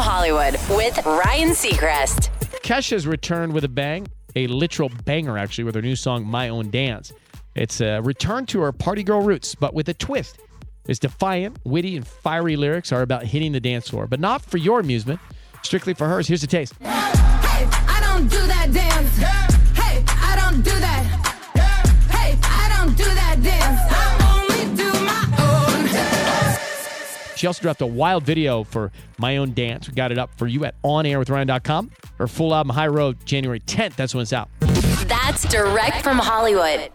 Hollywood with Ryan Seacrest. Kesha's returned with a bang, a literal banger actually, with her new song "My Own Dance." It's a return to her party girl roots, but with a twist. Its defiant, witty, and fiery lyrics are about hitting the dance floor, but not for your amusement. Strictly for hers. Here's a taste. Hey, She also dropped a wild video for My Own Dance. We got it up for you at onairwithryan.com. Her full album, High Road, January 10th. That's when it's out. That's direct from Hollywood.